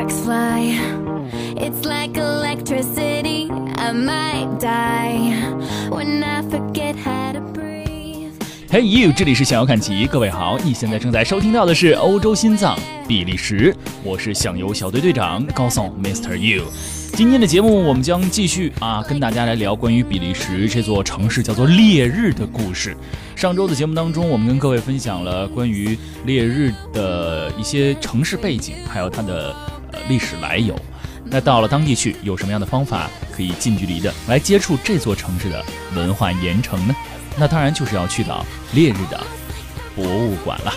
sparks fly. It's like electricity. I might die when I forget how. Hey you，这里是想要看齐，各位好，你现在正在收听到的是欧洲心脏比利时，我是响游小队队长高颂 Mr. You。今天的节目我们将继续啊，跟大家来聊关于比利时这座城市叫做烈日的故事。上周的节目当中，我们跟各位分享了关于烈日的一些城市背景，还有它的呃历史来由。那到了当地去，有什么样的方法可以近距离的来接触这座城市的文化盐城呢？那当然就是要去到烈日的博物馆了。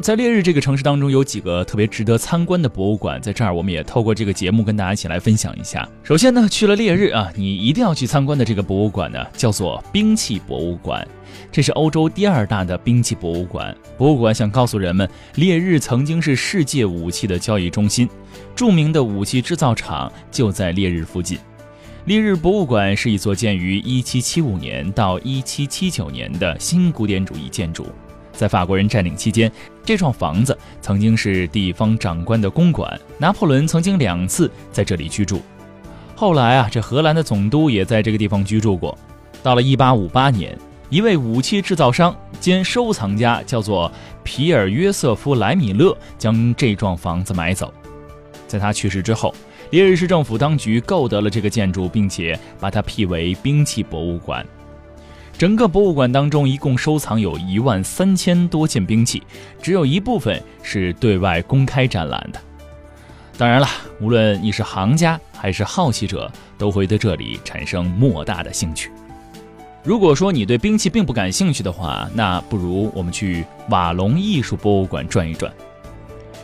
在烈日这个城市当中，有几个特别值得参观的博物馆，在这儿我们也透过这个节目跟大家一起来分享一下。首先呢，去了烈日啊，你一定要去参观的这个博物馆呢，叫做兵器博物馆，这是欧洲第二大的兵器博物馆。博物馆想告诉人们，烈日曾经是世界武器的交易中心，著名的武器制造厂就在烈日附近。烈日博物馆是一座建于1775年到1779年的新古典主义建筑。在法国人占领期间，这幢房子曾经是地方长官的公馆。拿破仑曾经两次在这里居住。后来啊，这荷兰的总督也在这个地方居住过。到了1858年，一位武器制造商兼收藏家叫做皮尔约瑟夫莱米勒将这幢房子买走。在他去世之后，烈日市政府当局购得了这个建筑，并且把它辟为兵器博物馆。整个博物馆当中，一共收藏有一万三千多件兵器，只有一部分是对外公开展览的。当然了，无论你是行家还是好奇者，都会对这里产生莫大的兴趣。如果说你对兵器并不感兴趣的话，那不如我们去瓦隆艺术博物馆转一转。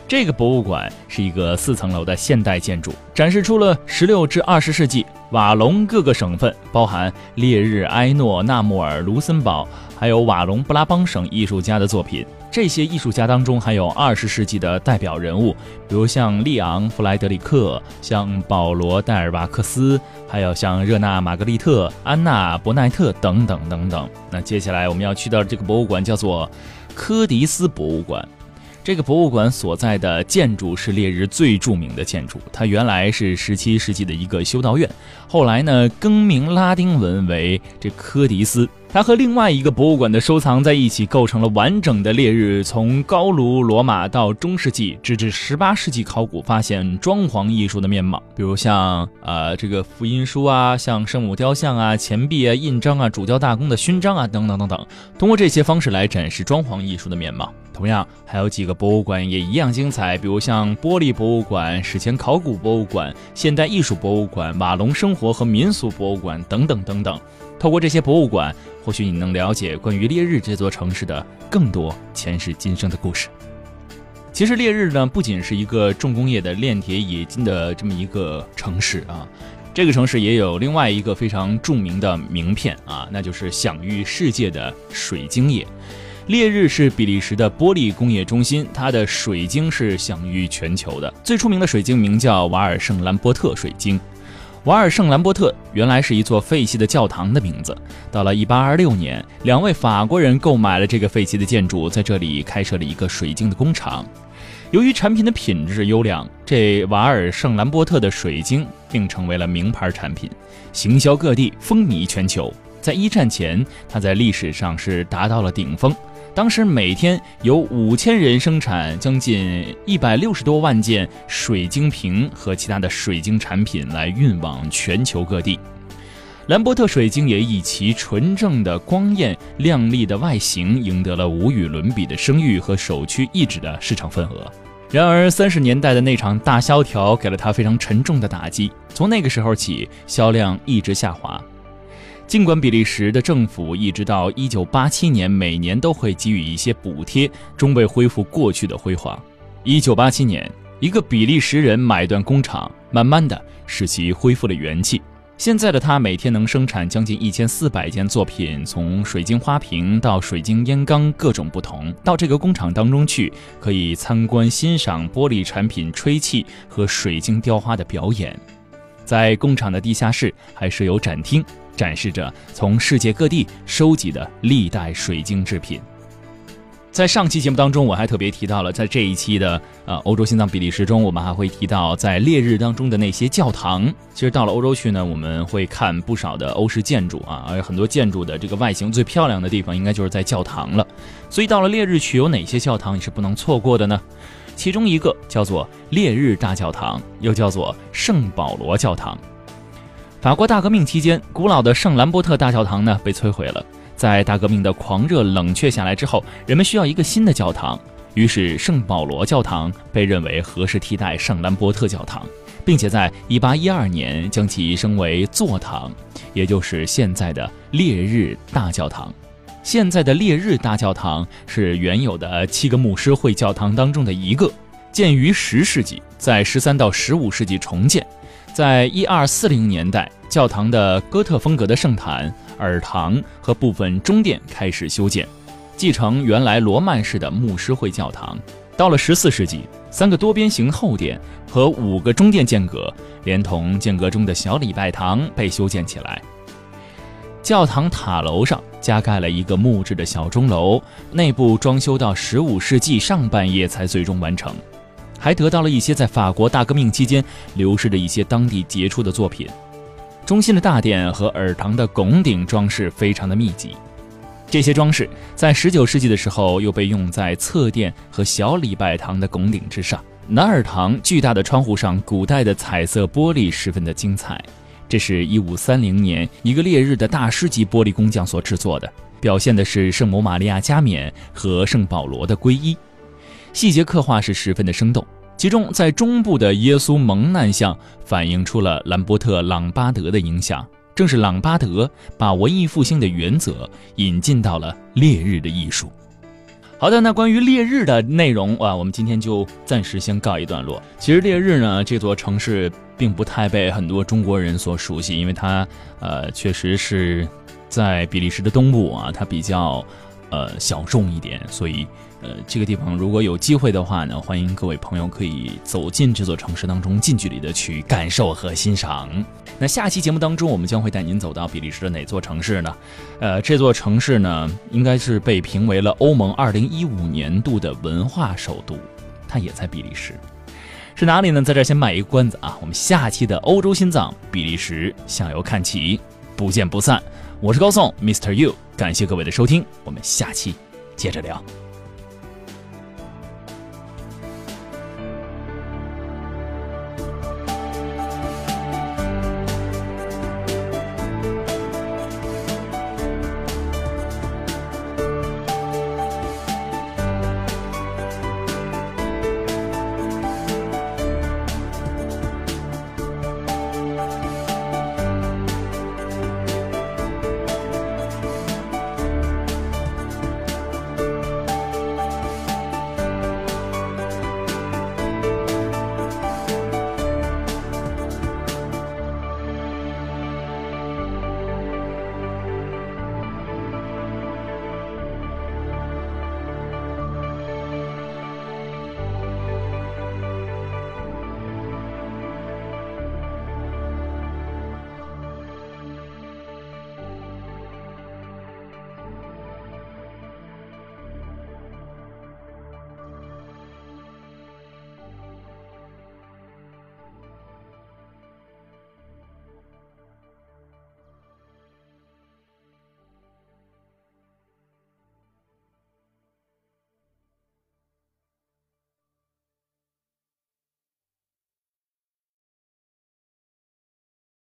这个博物馆是一个四层楼的现代建筑，展示出了十六至二十世纪瓦隆各个省份，包含列日、埃诺、纳穆尔、卢森堡，还有瓦隆布拉邦省艺术家的作品。这些艺术家当中还有二十世纪的代表人物，比如像利昂·弗莱德里克、像保罗·戴尔瓦克斯，还有像热那·玛格丽特、安娜·伯奈特等等等等。那接下来我们要去到这个博物馆，叫做科迪斯博物馆。这个博物馆所在的建筑是烈日最著名的建筑，它原来是十七世纪的一个修道院，后来呢更名拉丁文为这科迪斯。它和另外一个博物馆的收藏在一起，构成了完整的烈日从高卢罗马到中世纪，直至十八世纪考古发现装潢艺术的面貌，比如像呃这个福音书啊，像圣母雕像啊、钱币啊、印章啊、主教大公的勋章啊等等等等，通过这些方式来展示装潢艺术的面貌。同样，还有几个博物馆也一样精彩，比如像玻璃博物馆、史前考古博物馆、现代艺术博物馆、瓦隆生活和民俗博物馆等等等等。透过这些博物馆，或许你能了解关于烈日这座城市的更多前世今生的故事。其实，烈日呢不仅是一个重工业的炼铁冶金的这么一个城市啊，这个城市也有另外一个非常著名的名片啊，那就是享誉世界的水晶业。烈日是比利时的玻璃工业中心，它的水晶是享誉全球的。最出名的水晶名叫瓦尔圣兰波特水晶。瓦尔圣兰波特原来是一座废弃的教堂的名字。到了1826年，两位法国人购买了这个废弃的建筑，在这里开设了一个水晶的工厂。由于产品的品质优良，这瓦尔圣兰波特的水晶并成为了名牌产品，行销各地，风靡全球。在一战前，它在历史上是达到了顶峰。当时每天有五千人生产将近一百六十多万件水晶瓶和其他的水晶产品来运往全球各地。兰伯特水晶也以其纯正的光艳亮丽的外形赢得了无与伦比的声誉和首屈一指的市场份额。然而，三十年代的那场大萧条给了它非常沉重的打击，从那个时候起，销量一直下滑。尽管比利时的政府一直到一九八七年每年都会给予一些补贴，终未恢复过去的辉煌。一九八七年，一个比利时人买断工厂，慢慢的使其恢复了元气。现在的他每天能生产将近一千四百件作品，从水晶花瓶到水晶烟缸，各种不同。到这个工厂当中去，可以参观欣赏玻璃产品吹气和水晶雕花的表演。在工厂的地下室还设有展厅，展示着从世界各地收集的历代水晶制品。在上期节目当中，我还特别提到了，在这一期的呃欧洲心脏比利时中，我们还会提到在烈日当中的那些教堂。其实到了欧洲去呢，我们会看不少的欧式建筑啊，而很多建筑的这个外形最漂亮的地方，应该就是在教堂了。所以到了烈日去，有哪些教堂你是不能错过的呢？其中一个叫做烈日大教堂，又叫做圣保罗教堂。法国大革命期间，古老的圣兰波特大教堂呢被摧毁了。在大革命的狂热冷却下来之后，人们需要一个新的教堂，于是圣保罗教堂被认为合适替代圣兰波特教堂，并且在1812年将其升为座堂，也就是现在的烈日大教堂。现在的烈日大教堂是原有的七个牧师会教堂当中的一个，建于十世纪，在十三到十五世纪重建，在1240年代，教堂的哥特风格的圣坛。耳堂和部分中殿开始修建，继承原来罗曼式的牧师会教堂。到了十四世纪，三个多边形后殿和五个中殿间隔，连同间隔中的小礼拜堂被修建起来。教堂塔楼上加盖了一个木质的小钟楼，内部装修到十五世纪上半叶才最终完成，还得到了一些在法国大革命期间流失的一些当地杰出的作品。中心的大殿和耳堂的拱顶装饰非常的密集，这些装饰在19世纪的时候又被用在侧殿和小礼拜堂的拱顶之上。南耳堂巨大的窗户上，古代的彩色玻璃十分的精彩，这是一五三零年一个烈日的大师级玻璃工匠所制作的，表现的是圣母玛利亚加冕和圣保罗的皈依，细节刻画是十分的生动。其中，在中部的耶稣蒙难像反映出了兰伯特·朗巴德的影响。正是朗巴德把文艺复兴的原则引进到了烈日的艺术。好的，那关于烈日的内容啊，我们今天就暂时先告一段落。其实烈日呢，这座城市并不太被很多中国人所熟悉，因为它呃，确实是在比利时的东部啊，它比较呃小众一点，所以。呃，这个地方如果有机会的话呢，欢迎各位朋友可以走进这座城市当中，近距离的去感受和欣赏。那下期节目当中，我们将会带您走到比利时的哪座城市呢？呃，这座城市呢，应该是被评为了欧盟2015年度的文化首都，它也在比利时。是哪里呢？在这先卖一个关子啊，我们下期的欧洲心脏比利时向右看齐，不见不散。我是高颂，Mr. You，感谢各位的收听，我们下期接着聊。